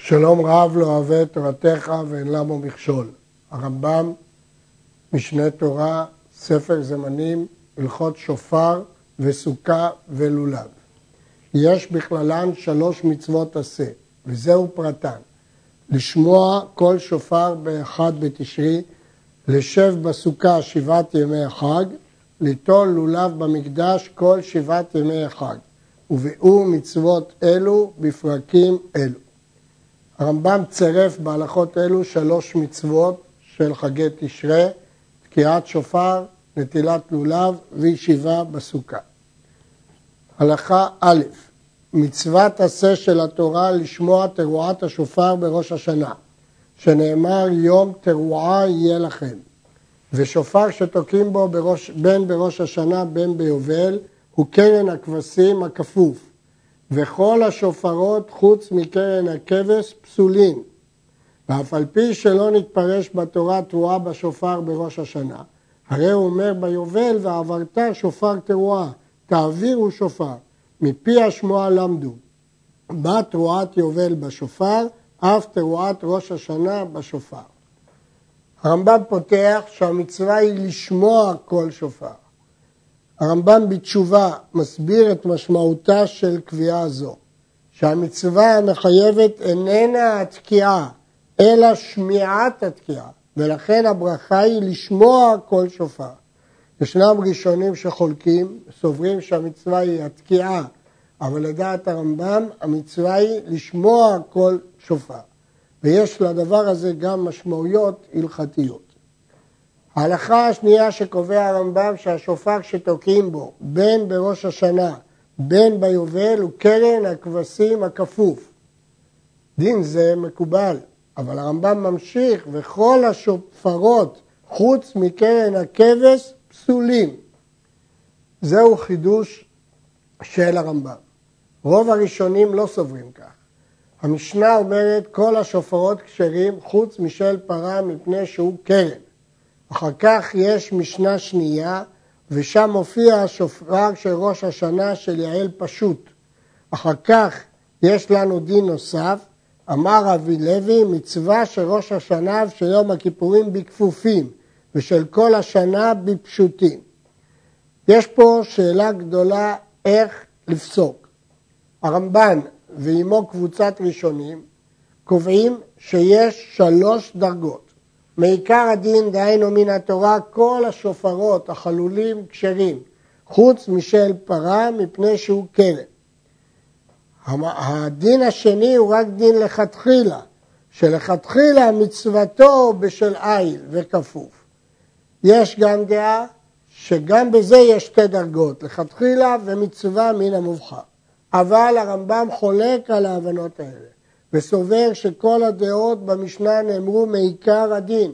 שלום רב לא אוהב את תורתך ואין למו מכשול. הרמב"ם, משנה תורה, ספר זמנים, הלכות שופר וסוכה ולולב. יש בכללן שלוש מצוות עשה, וזהו פרטן. לשמוע כל שופר באחד בתשרי, לשב בסוכה שבעת ימי החג, ליטול לולב במקדש כל שבעת ימי החג, וביאור מצוות אלו בפרקים אלו. הרמב"ם צירף בהלכות אלו שלוש מצוות של חגי תשרה, תקיעת שופר, נטילת לולב וישיבה בסוכה. הלכה א', מצוות עשה של התורה לשמוע תרועת השופר בראש השנה, שנאמר יום תרועה יהיה לכם, ושופר שתוקעים בו בראש, בין בראש השנה בין ביובל, הוא קרן הכבשים הכפוף, וכל השופרות חוץ מקרן הכבש פסולים. ואף על פי שלא נתפרש בתורה תרועה בשופר בראש השנה, הרי הוא אומר ביובל ועברת שופר תרועה, תעבירו שופר, מפי השמועה למדו. בא תרועת יובל בשופר, אף תרועת ראש השנה בשופר. הרמב"ם פותח שהמצווה היא לשמוע כל שופר. הרמב"ם בתשובה מסביר את משמעותה של קביעה זו, שהמצווה המחייבת איננה התקיעה, אלא שמיעת התקיעה, ולכן הברכה היא לשמוע כל שופר. ישנם ראשונים שחולקים, סוברים שהמצווה היא התקיעה, אבל לדעת הרמב"ם המצווה היא לשמוע כל שופר. ויש לדבר הזה גם משמעויות הלכתיות. ההלכה השנייה שקובע הרמב"ם שהשופר שתוקעים בו בין בראש השנה בין ביובל הוא קרן הכבשים הכפוף. דין זה מקובל, אבל הרמב"ם ממשיך וכל השופרות חוץ מקרן הכבש פסולים. זהו חידוש של הרמב"ם. רוב הראשונים לא סוברים כך. המשנה אומרת כל השופרות כשרים חוץ משל פרה מפני שהוא קרן. אחר כך יש משנה שנייה, ושם מופיע השופר של ראש השנה של יעל פשוט. אחר כך יש לנו דין נוסף, אמר אבי לוי, מצווה של ראש השנה ושל יום הכיפורים בכפופים, ושל כל השנה בפשוטים. יש פה שאלה גדולה איך לפסוק. הרמב"ן ועימו קבוצת ראשונים קובעים שיש שלוש דרגות. מעיקר הדין, דהיינו מן התורה, כל השופרות החלולים כשרים, חוץ משל פרה, מפני שהוא כלב. הדין השני הוא רק דין לכתחילה, שלכתחילה מצוותו בשל עיל וכפוף. יש גם דעה שגם בזה יש שתי דרגות, לכתחילה ומצווה מן המובחר. אבל הרמב"ם חולק על ההבנות האלה. וסובר שכל הדעות במשנה נאמרו מעיקר הדין,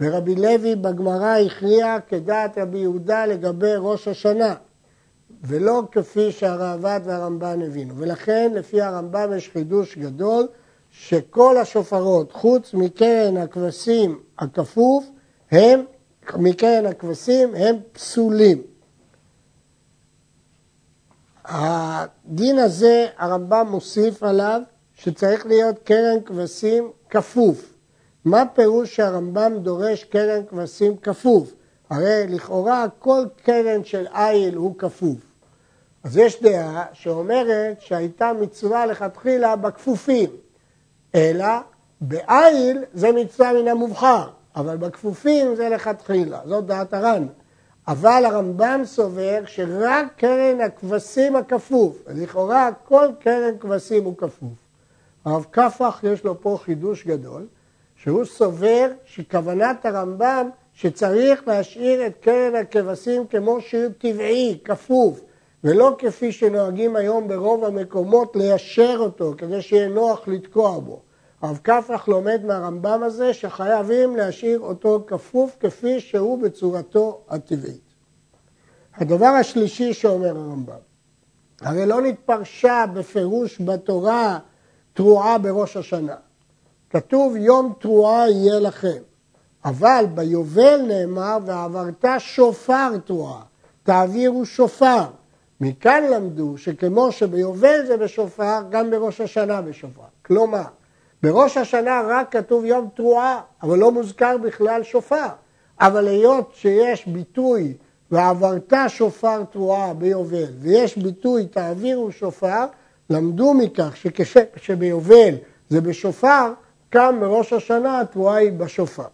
ורבי לוי בגמרא הכריע כדעת רבי יהודה לגבי ראש השנה, ולא כפי שהראב"ד והרמב"ן הבינו. ולכן לפי הרמב"ם יש חידוש גדול, שכל השופרות, חוץ מקרן הכבשים הכפוף, הם, מקרן הכבשים, הם פסולים. הדין הזה, הרמב"ם מוסיף עליו שצריך להיות קרן כבשים כפוף. מה פירוש שהרמב"ם דורש קרן כבשים כפוף? הרי לכאורה כל קרן של איל הוא כפוף. אז יש דעה שאומרת שהייתה מצווה לכתחילה בכפופים, אלא באיל זה מצווה מן המובחר, אבל בכפופים זה לכתחילה, זאת דעת הר"ן. אבל הרמב"ם סובר שרק קרן הכבשים הכפוף, לכאורה כל קרן כבשים הוא כפוף. הרב קפח יש לו פה חידוש גדול, שהוא סובר שכוונת הרמב"ם שצריך להשאיר את קרן הכבשים כמו שהוא טבעי, כפוף, ולא כפי שנוהגים היום ברוב המקומות ליישר אותו, כדי שיהיה נוח לתקוע בו. הרב קפח לומד מהרמב"ם הזה שחייבים להשאיר אותו כפוף כפי שהוא בצורתו הטבעית. הדבר השלישי שאומר הרמב"ם, הרי לא נתפרשה בפירוש בתורה תרועה בראש השנה. כתוב יום תרועה יהיה לכם, אבל ביובל נאמר ועברת שופר תרועה, תעבירו שופר. מכאן למדו שכמו שביובל זה בשופר, גם בראש השנה בשופר. כלומר, בראש השנה רק כתוב יום תרועה, אבל לא מוזכר בכלל שופר. אבל היות שיש ביטוי ועברת שופר תרועה ביובל, ויש ביטוי תעבירו שופר, למדו מכך שביובל זה בשופר, כאן מראש השנה התרועה היא בשופר.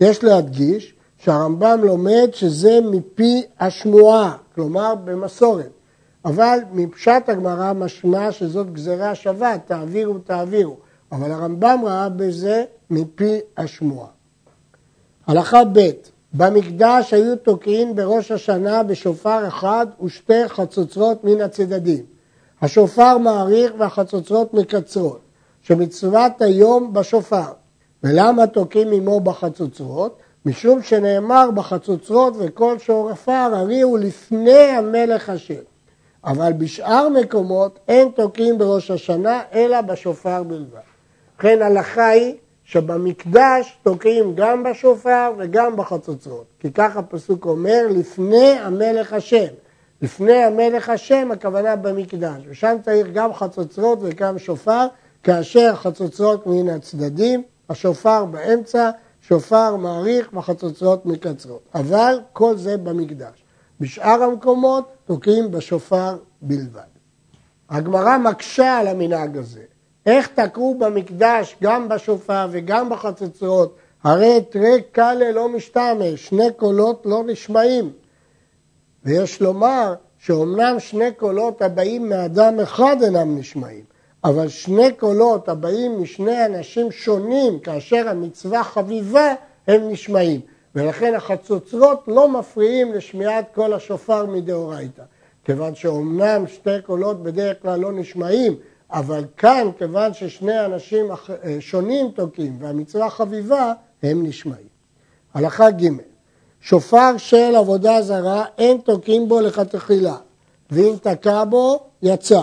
יש להדגיש שהרמב"ם לומד שזה מפי השמועה, כלומר במסורת. אבל מפשט הגמרא משמע שזאת גזירה שווה, תעבירו, תעבירו. אבל הרמב"ם ראה בזה מפי השמועה. הלכה ב' במקדש היו תוקעים בראש השנה בשופר אחד ושתי חצוצרות מן הצדדים. השופר מאריך והחצוצרות מקצרות, שמצוות היום בשופר. ולמה תוקעים עמו בחצוצרות? משום שנאמר בחצוצרות וכל שופר הריעו לפני המלך השם. אבל בשאר מקומות אין תוקעים בראש השנה אלא בשופר בלבד. ובכן הלכה היא שבמקדש תוקעים גם בשופר וגם בחצוצרות. כי כך הפסוק אומר, לפני המלך השם. לפני המלך השם הכוונה במקדש. ושם צריך גם חצוצרות וגם שופר, כאשר חצוצרות מן הצדדים, השופר באמצע, שופר מעריך והחצוצרות מקצרות. אבל כל זה במקדש. בשאר המקומות תוקעים בשופר בלבד. הגמרא מקשה על המנהג הזה. איך תקעו במקדש גם בשופר וגם בחצוצרות? הרי תרי קאלה לא משתמש, שני קולות לא נשמעים. ויש לומר שאומנם שני קולות הבאים מאדם אחד אינם נשמעים, אבל שני קולות הבאים משני אנשים שונים כאשר המצווה חביבה הם נשמעים. ולכן החצוצרות לא מפריעים לשמיעת קול השופר מדאורייתא. כיוון שאומנם שתי קולות בדרך כלל לא נשמעים, אבל כאן, כיוון ששני אנשים אה, שונים תוקעים והמצווה חביבה, הם נשמעים. הלכה ג' שופר של עבודה זרה אין תוקעים בו לכתחילה, ואם תקע בו, יצא.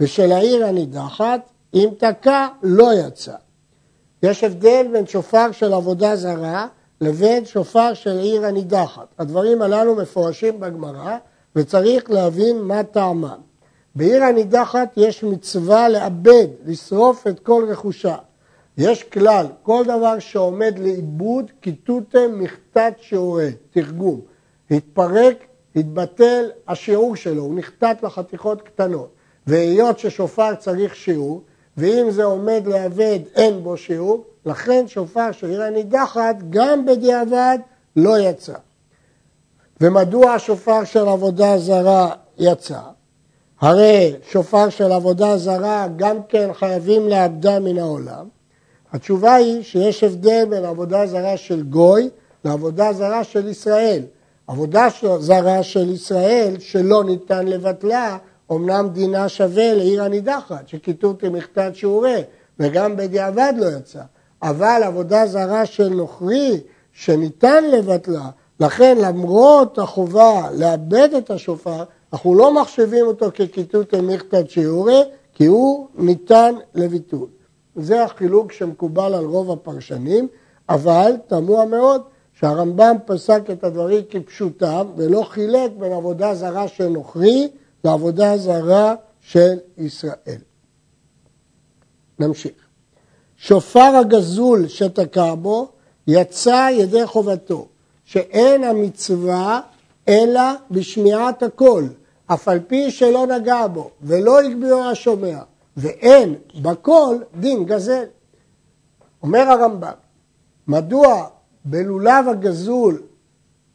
ושל העיר הנידחת, אם תקע, לא יצא. יש הבדל בין שופר של עבודה זרה לבין שופר של עיר הנידחת. הדברים הללו מפורשים בגמרא וצריך להבין מה טעמם. בעיר הנידחת יש מצווה לאבד, לשרוף את כל רכושה. יש כלל, כל דבר שעומד לאיבוד, כיתותם מכתת שיעורי, תרגום. התפרק, התבטל השיעור שלו, הוא נחתת לחתיכות קטנות. והיות ששופר צריך שיעור, ואם זה עומד לאבד אין בו שיעור, לכן שופר של עיר הנידחת גם בדיעבד לא יצא. ומדוע השופר של עבודה זרה יצא? הרי שופר של עבודה זרה גם כן חייבים לאבדה מן העולם. התשובה היא שיש הבדל בין עבודה זרה של גוי לעבודה זרה של ישראל. עבודה זרה של ישראל שלא ניתן לבטלה, אמנם דינה שווה לעיר הנידחת, שכיתות למכתת שיעורי, וגם בדיעבד לא יצא. אבל עבודה זרה של נוכרי שניתן לבטלה, לכן למרות החובה לאבד את השופר, אנחנו לא מחשבים אותו ככיתות למכתת שיעורי, כי הוא ניתן לביטול. זה החילוק שמקובל על רוב הפרשנים, אבל תמוה מאוד שהרמב"ם פסק את הדברים כפשוטם ולא חילק בין עבודה זרה של נוכרי לעבודה זרה של ישראל. נמשיך. שופר הגזול שתקע בו יצא ידי חובתו, שאין המצווה אלא בשמיעת הקול, אף על פי שלא נגע בו ולא הגביהו השומע, ואין בקול דין גזל. אומר הרמב"ם, מדוע בלולב הגזול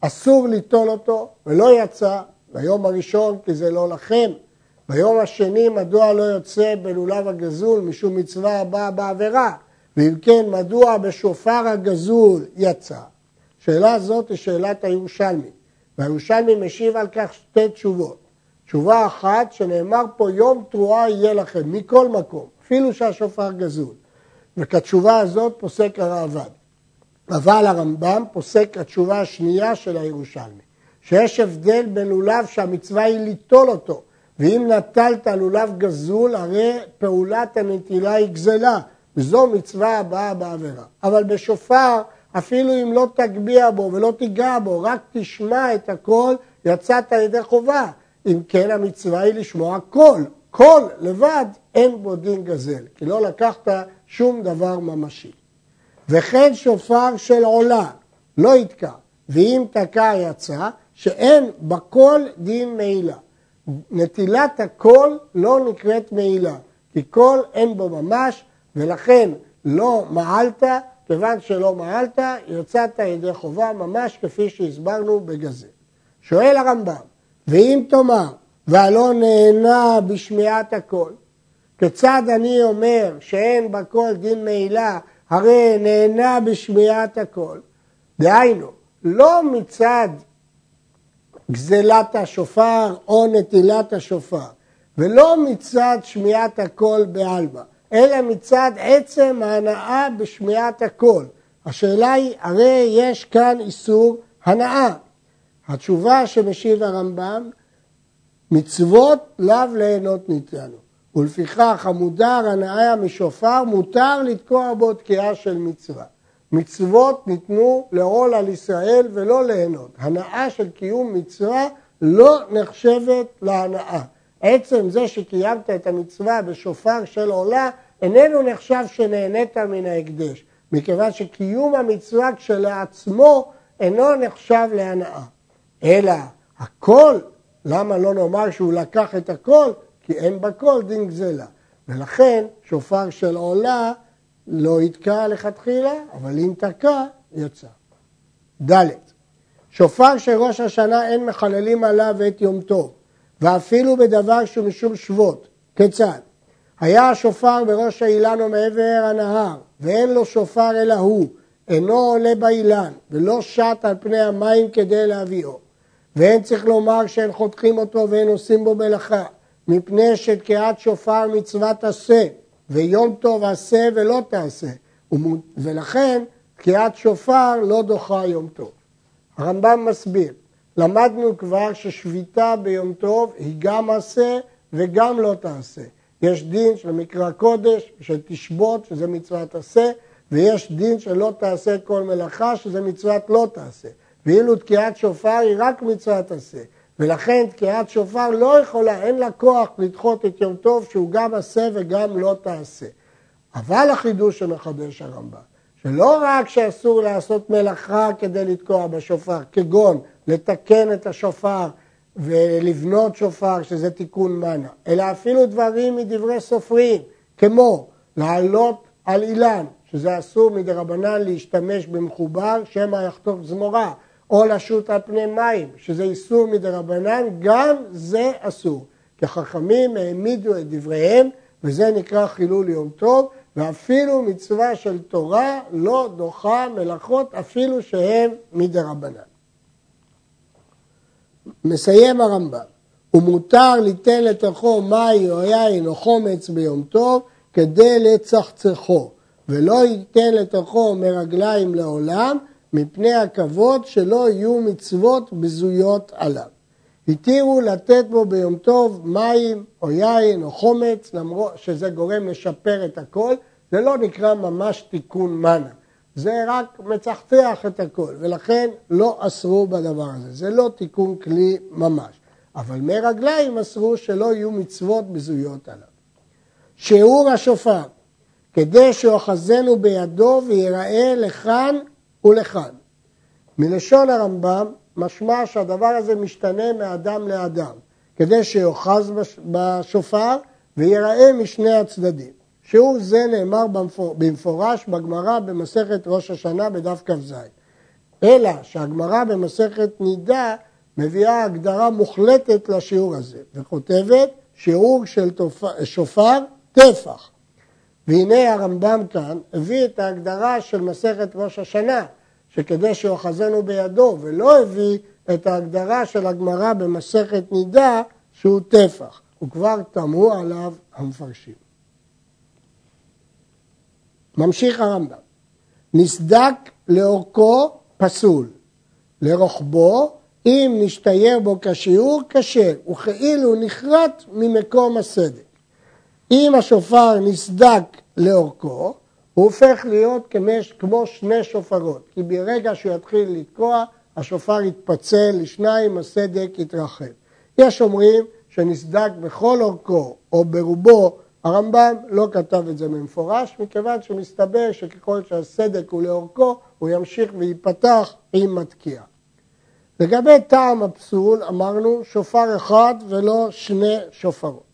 אסור ליטול אותו ולא יצא ביום הראשון כי זה לא לכם, ביום השני מדוע לא יוצא בלולב הגזול משום מצווה הבאה בעבירה, ואם כן מדוע בשופר הגזול יצא? שאלה זאת היא שאלת הירושלמי, והירושלמי משיב על כך שתי תשובות. תשובה אחת שנאמר פה יום תרועה יהיה לכם מכל מקום, אפילו שהשופר גזול. וכתשובה הזאת פוסק הראב"ד. אבל הרמב"ם פוסק התשובה השנייה של הירושלמי, שיש הבדל בין לולב שהמצווה היא ליטול אותו, ואם נטלת לולב גזול, הרי פעולת הנטילה היא גזלה, וזו מצווה הבאה בעבירה. אבל בשופר, אפילו אם לא תגביה בו ולא תיגע בו, רק תשמע את הקול, יצאת ידי חובה. אם כן המצווה היא לשמוע קול. קול לבד אין בו דין גזל, כי לא לקחת שום דבר ממשי. וכן שופר של עולה לא יתקע, ואם תקע יצא, שאין בקול דין מעילה. נטילת הקול לא נקראת מעילה, כי קול אין בו ממש, ולכן לא מעלת, כיוון שלא מעלת, יצאת ידי חובה ממש כפי שהסברנו בגזל. שואל הרמב"ם, ואם תאמר, והלא נהנה בשמיעת הקול, כיצד אני אומר שאין בקול דין מעילה, הרי נהנה בשמיעת הקול? דהיינו, לא מצד גזלת השופר או נטילת השופר, ולא מצד שמיעת הקול בעלמא, אלא מצד עצם ההנאה בשמיעת הקול. השאלה היא, הרי יש כאן איסור הנאה. התשובה שמשיב הרמב"ם, מצוות לאו ליהנות ניתנו, ולפיכך המודר הנאה משופר מותר לתקוע בו תקיעה של מצווה. מצוות ניתנו לעול על ישראל ולא ליהנות. הנאה של קיום מצווה לא נחשבת להנאה. עצם זה שקיימת את המצווה בשופר של עולה, איננו נחשב שנהנית מן ההקדש, מכיוון שקיום המצווה כשלעצמו אינו נחשב להנאה. אלא הכל, למה לא נאמר שהוא לקח את הכל? כי אין בכל דין גזלה. ולכן שופר של עולה לא יתקע לכתחילה, אבל אם תקע, יצא. ד' שופר של ראש השנה אין מחללים עליו את יום טוב, ואפילו בדבר שהוא משום שבות. כיצד? היה השופר בראש האילן או מעבר הנהר, ואין לו שופר אלא הוא, אינו עולה באילן, ולא שט על פני המים כדי להביאו. ואין צריך לומר שאין חותכים אותו ואין עושים בו מלאכה, מפני שתקיעת שופר מצוות עשה, ויום טוב עשה ולא תעשה, ולכן תקיעת שופר לא דוחה יום טוב. הרמב"ם מסביר, למדנו כבר ששביתה ביום טוב היא גם עשה וגם לא תעשה. יש דין של מקרא קודש, של תשבות, שזה מצוות עשה, ויש דין שלא תעשה כל מלאכה, שזה מצוות לא תעשה. ואילו תקיעת שופר היא רק מצוות עשה. ולכן תקיעת שופר לא יכולה, אין לה כוח לדחות את יום טוב שהוא גם עשה וגם לא תעשה. אבל החידוש שמחדש הרמב"ם, שלא רק שאסור לעשות מלאכה כדי לתקוע בשופר, כגון לתקן את השופר ולבנות שופר, שזה תיקון מנה, אלא אפילו דברים מדברי סופרים, כמו לעלות על אילן, שזה אסור מדרבנן להשתמש במחובר, שמא יחטוף זמורה, או לשוט על פני מים, שזה איסור מדרבנן, גם זה אסור. כי חכמים העמידו את דבריהם, וזה נקרא חילול יום טוב, ואפילו מצווה של תורה לא דוחה מלאכות אפילו שהם מדרבנן. מסיים הרמב"ם, ומותר ליתן לתוכו מים או יין או חומץ ביום טוב כדי לצחצחו, ולא ייתן לתוכו מרגליים לעולם, מפני הכבוד שלא יהיו מצוות בזויות עליו. התירו לתת בו ביום טוב מים או יין או חומץ, למרות שזה גורם לשפר את הכל, זה לא נקרא ממש תיקון מנה, זה רק מצחצח את הכל, ולכן לא אסרו בדבר הזה, זה לא תיקון כלי ממש. אבל מרגליים אסרו שלא יהיו מצוות בזויות עליו. שיעור השופר, כדי שאוחזנו בידו ויראה לכאן ולכאן. מלשון הרמב"ם משמע שהדבר הזה משתנה מאדם לאדם, כדי שיאחז בשופר ויראה משני הצדדים. שיעור זה נאמר במפורש בגמרא במסכת ראש השנה בדף כ"ז. אלא שהגמרא במסכת נידה מביאה הגדרה מוחלטת לשיעור הזה, וכותבת שיעור של שופר טפח. והנה הרמב"ם כאן הביא את ההגדרה של מסכת ראש השנה, שכדי שאוחזנו בידו, ולא הביא את ההגדרה של הגמרא במסכת נידה שהוא טפח. וכבר תמהו עליו המפרשים. ממשיך הרמב"ם, נסדק לאורכו פסול, לרוחבו אם נשתייר בו כשיעור כשר, וכאילו נחרט ממקום הסדק. אם השופר נסדק לאורכו, הוא הופך להיות כמש, כמו שני שופרות, כי ברגע שהוא יתחיל לתקוע, השופר יתפצל לשניים, הסדק יתרחב. יש אומרים שנסדק בכל אורכו או ברובו, הרמב"ם לא כתב את זה במפורש, מכיוון שמסתבר שככל שהסדק הוא לאורכו, הוא ימשיך וייפתח עם מתקיעה. לגבי טעם הפסול, אמרנו שופר אחד ולא שני שופרות.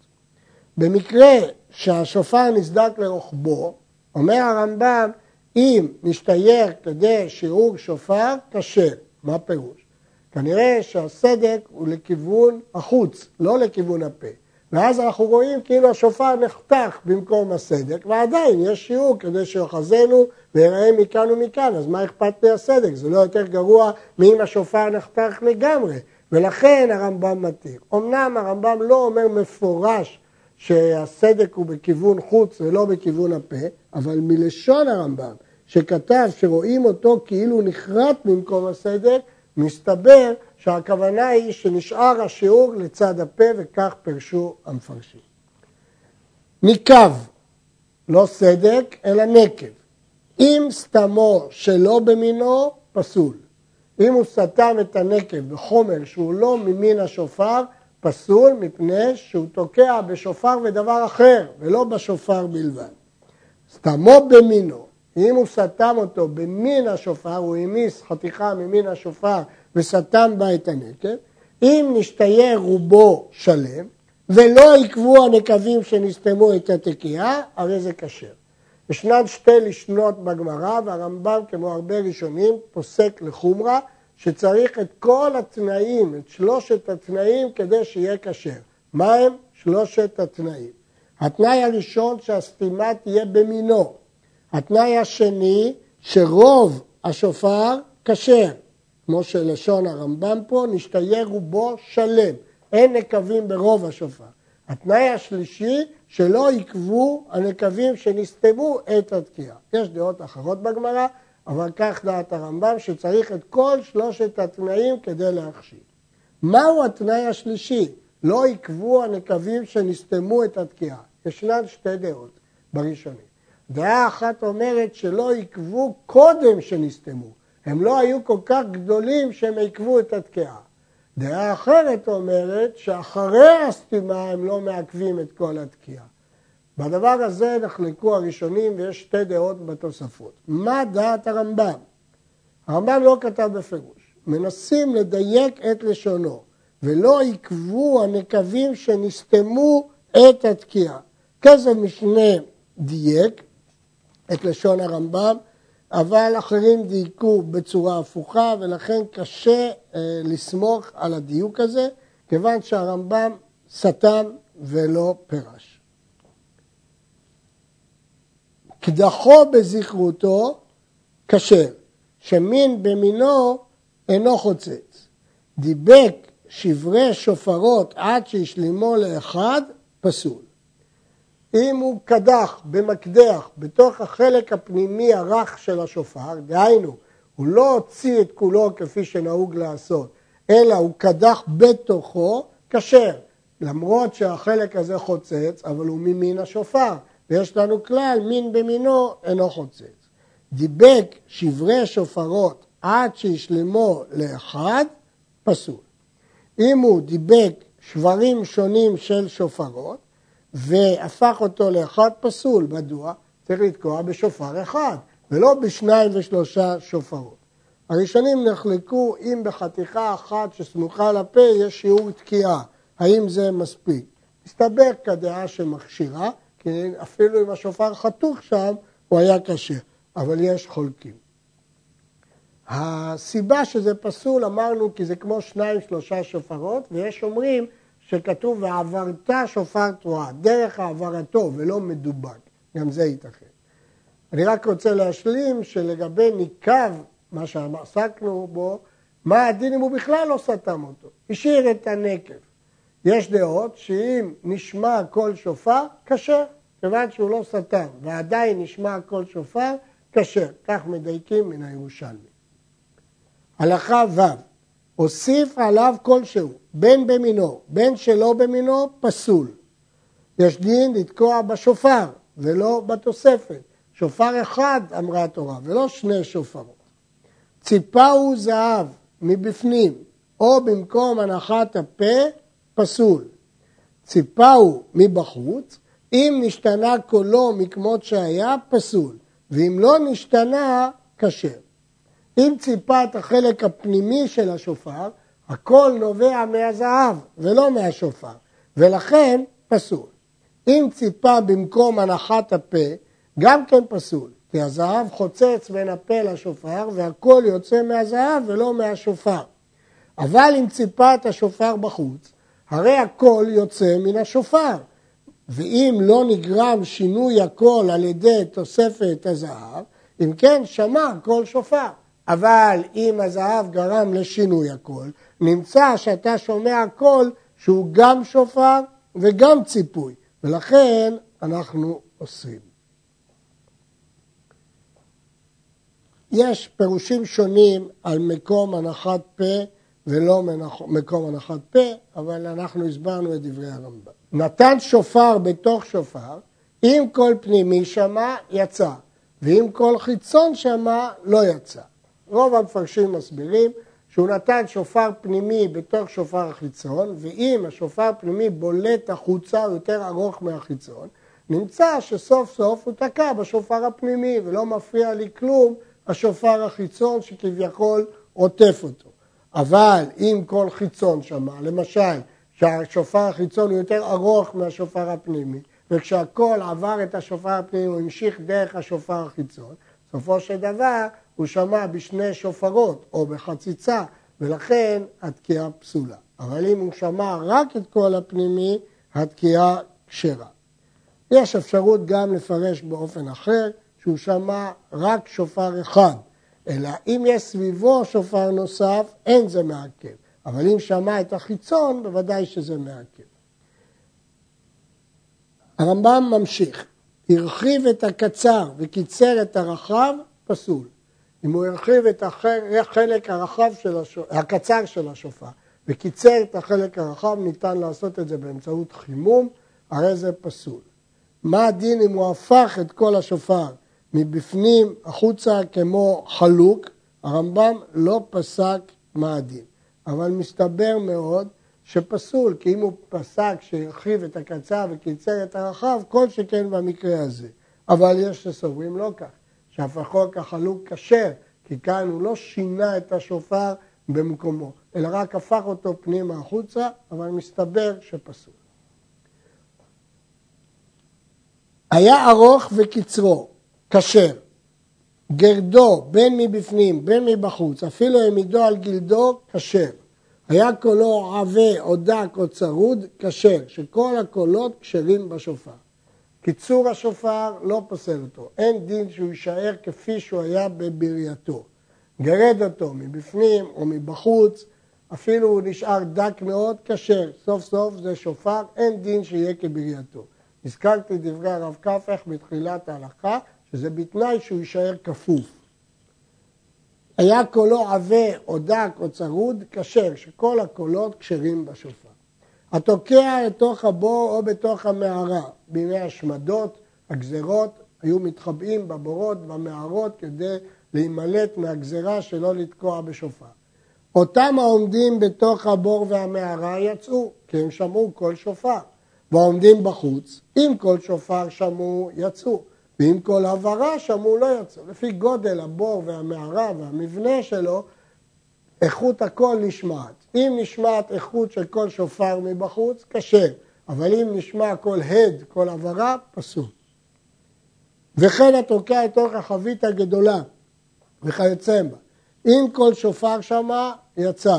במקרה שהשופר נסדק לרוחבו, אומר הרמב"ם, אם נשתייר כדי שיעור שופר, כשר. מה פירוש? כנראה שהסדק הוא לכיוון החוץ, לא לכיוון הפה. ואז אנחנו רואים כאילו השופר נחתך במקום הסדק, ועדיין יש שיעור כדי שיוחזנו ויראה מכאן ומכאן, אז מה אכפת לי הסדק? זה לא יותר גרוע מאם השופר נחתך לגמרי, ולכן הרמב"ם מתיר. אמנם הרמב"ם לא אומר מפורש שהסדק הוא בכיוון חוץ ולא בכיוון הפה, אבל מלשון הרמב"ם, שכתב שרואים אותו כאילו נחרט במקום הסדק, מסתבר שהכוונה היא שנשאר השיעור לצד הפה וכך פרשו המפרשים. ניקב, לא סדק, אלא נקב. אם סתמו שלא במינו, פסול. אם הוא סתם את הנקב בחומר שהוא לא ממין השופר, פסול מפני שהוא תוקע בשופר ודבר אחר, ולא בשופר בלבד. סתמו במינו, אם הוא סתם אותו במין השופר, הוא המיס חתיכה ממין השופר וסתם בה את הנקב, אם נשתייר רובו שלם, ולא עקבו הנקבים שנסתמו את התקיעה, הרי זה כשר. ישנן שתי לשנות בגמרא, והרמב"ם, כמו הרבה ראשונים, פוסק לחומרה, שצריך את כל התנאים, את שלושת התנאים, כדי שיהיה כשר. מה הם שלושת התנאים? התנאי הראשון שהסתימה תהיה במינו. התנאי השני, שרוב השופר כשר. כמו שלשון הרמב"ם פה, נשתייר רובו שלם. אין נקבים ברוב השופר. התנאי השלישי, שלא עיכבו הנקבים שנסתמו את התקיעה. יש דעות אחרות בגמרא, אבל כך דעת הרמב"ם, שצריך את כל שלושת התנאים כדי להכשיר. מהו התנאי השלישי? לא עיכבו הנקבים שנסתמו את התקיעה. ישנן שתי דעות בראשונים. דעה אחת אומרת שלא עיכבו קודם שנסתמו. הם לא היו כל כך גדולים שהם עיכבו את התקיעה. דעה אחרת אומרת שאחרי הסתימה הם לא מעכבים את כל התקיעה. בדבר הזה נחלקו הראשונים ויש שתי דעות בתוספות. מה דעת הרמב"ם? הרמב"ם לא כתב בפירוש. מנסים לדייק את לשונו ולא עיכבו הנקבים שנסתמו את התקיעה. כסף משנה דייק את לשון הרמב"ם אבל אחרים דייקו בצורה הפוכה ולכן קשה אה, לסמוך על הדיוק הזה, כיוון שהרמב"ם סתם ולא פירש. קדחו בזכרותו כשר, שמין במינו אינו חוצץ. דיבק שברי שופרות עד שהשלימו לאחד, פסול. אם הוא קדח במקדח בתוך החלק הפנימי הרך של השופר, דהיינו, הוא לא הוציא את כולו כפי שנהוג לעשות, אלא הוא קדח בתוכו, כשר. למרות שהחלק הזה חוצץ, אבל הוא ממין השופר, ויש לנו כלל, מין במינו אינו חוצץ. דיבק שברי שופרות עד שישלמו לאחד, פסול. אם הוא דיבק שברים שונים של שופרות, והפך אותו לאחד פסול. מדוע? צריך לתקוע בשופר אחד, ולא בשניים ושלושה שופרות. הראשונים נחלקו אם בחתיכה אחת שסמוכה לפה יש שיעור תקיעה, האם זה מספיק? מסתבר כדעה שמכשירה, כי אפילו אם השופר חתוך שם, הוא היה קשה, אבל יש חולקים. הסיבה שזה פסול, אמרנו, כי זה כמו שניים שלושה שופרות, ויש אומרים שכתוב ועברת שופר תרועה, דרך העברתו ולא מדובק, גם זה ייתכן. אני רק רוצה להשלים שלגבי ניקב, מה שעסקנו בו, מה הדין אם הוא בכלל לא סתם אותו? השאיר את הנקב. יש דעות שאם נשמע קול שופר, כשר, כיוון שהוא לא סתם, ועדיין נשמע קול שופר, כשר. כך מדייקים מן הירושלמי. הלכה ו' הוסיף עליו כלשהו, בין במינו, בין שלא במינו, פסול. יש דין לתקוע בשופר ולא בתוספת. שופר אחד, אמרה התורה, ולא שני שופרות. ציפה הוא זהב מבפנים, או במקום הנחת הפה, פסול. ציפה הוא מבחוץ, אם נשתנה קולו מכמות שהיה, פסול, ואם לא נשתנה, כשר. אם ציפה את החלק הפנימי של השופר, הקול נובע מהזהב ולא מהשופר, ולכן פסול. אם ציפה במקום הנחת הפה, גם כן פסול, כי הזהב חוצץ בין הפה לשופר והקול יוצא מהזהב ולא מהשופר. אבל אם ציפה את השופר בחוץ, הרי הקול יוצא מן השופר. ואם לא נגרם שינוי הקול על ידי תוספת הזהב, אם כן שמע קול שופר. אבל אם הזהב גרם לשינוי הקול, נמצא שאתה שומע קול שהוא גם שופר וגם ציפוי, ולכן אנחנו אוסרים. יש פירושים שונים על מקום הנחת פה ולא מקום הנחת פה, אבל אנחנו הסברנו את דברי הרמב"ם. נתן שופר בתוך שופר, אם קול פנימי שמע, יצא, ואם קול חיצון שמע, לא יצא. רוב המפרשים מסבירים שהוא נתן שופר פנימי בתוך שופר החיצון, ואם השופר הפנימי בולט החוצה, הוא יותר ארוך מהחיצון, נמצא שסוף סוף הוא תקע בשופר הפנימי ולא מפריע לי כלום השופר החיצון שכביכול עוטף אותו. אבל אם כל חיצון שמע, למשל שהשופר החיצון הוא יותר ארוך מהשופר הפנימי, וכשהקול עבר את השופר הפנימי הוא המשיך דרך השופר החיצון, בסופו של דבר הוא שמע בשני שופרות או בחציצה, ולכן התקיעה פסולה. אבל אם הוא שמע רק את קול הפנימי, התקיעה כשרה. יש אפשרות גם לפרש באופן אחר, שהוא שמע רק שופר אחד, אלא אם יש סביבו שופר נוסף, אין זה מעכב. אבל אם שמע את החיצון, בוודאי שזה מעכב. הרמב"ם ממשיך, הרחיב את הקצר וקיצר את הרחב, פסול. אם הוא הרחיב את החלק הרחב של השופר, הקצר של השופר וקיצר את החלק הרחב, ניתן לעשות את זה באמצעות חימום, הרי זה פסול. מה הדין אם הוא הפך את כל השופר מבפנים החוצה כמו חלוק? הרמב"ם לא פסק מה הדין, אבל מסתבר מאוד שפסול, כי אם הוא פסק שהרחיב את הקצר וקיצר את הרחב, כל שכן במקרה הזה. אבל יש שסוברים לא כך. שהפכו כחלוק כשר, כי כאן הוא לא שינה את השופר במקומו, אלא רק הפך אותו פנימה החוצה, אבל מסתבר שפסול. היה ארוך וקצרו, כשר, גרדו בין מבפנים בין מבחוץ, אפילו העמידו על גלדו, כשר. היה קולו עבה או דק או צרוד, כשר, שכל הקולות כשרים בשופר. קיצור השופר לא פוסל אותו, אין דין שהוא יישאר כפי שהוא היה בברייתו. גרד אותו מבפנים או מבחוץ, אפילו הוא נשאר דק מאוד, כשר. סוף סוף זה שופר, אין דין שיהיה כברייתו. הזכרתי דברי הרב כפך בתחילת ההלכה, שזה בתנאי שהוא יישאר כפוף. היה קולו עבה או דק או צרוד, כשר, שכל הקולות כשרים בשופר. התוקע לתוך הבור או בתוך המערה. בימי השמדות, הגזרות, היו מתחבאים בבורות, במערות, כדי להימלט מהגזרה שלא לתקוע בשופר. אותם העומדים בתוך הבור והמערה יצאו, כי הם שמעו כל שופר. והעומדים בחוץ, אם כל שופר שמעו, יצאו. ואם כל הברה שמעו, לא יצאו. לפי גודל הבור והמערה והמבנה שלו, איכות הכל נשמעת. אם נשמעת איכות של כל שופר מבחוץ, קשה, אבל אם נשמע כל הד, כל עברה, פסול. וכן התוקע לתוך החבית הגדולה וכיוצא בה. אם כל שופר שמע, יצא,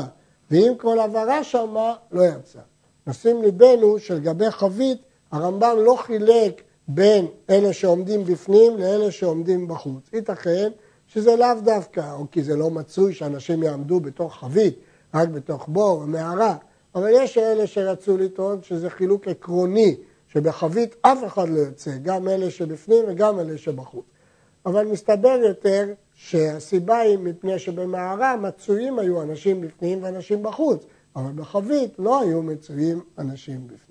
ואם כל עברה שמע, לא יצא. נשים ליבנו שלגבי חבית, הרמב"ם לא חילק בין אלה שעומדים בפנים לאלה שעומדים בחוץ. ייתכן שזה לאו דווקא, או כי זה לא מצוי שאנשים יעמדו בתוך חבית, רק בתוך בור או מערה, אבל יש אלה שרצו לטעון שזה חילוק עקרוני, שבחבית אף אחד לא יוצא, גם אלה שבפנים וגם אלה שבחוץ. אבל מסתבר יותר שהסיבה היא מפני שבמערה מצויים היו אנשים בפנים ואנשים בחוץ, אבל בחבית לא היו מצויים אנשים בפנים.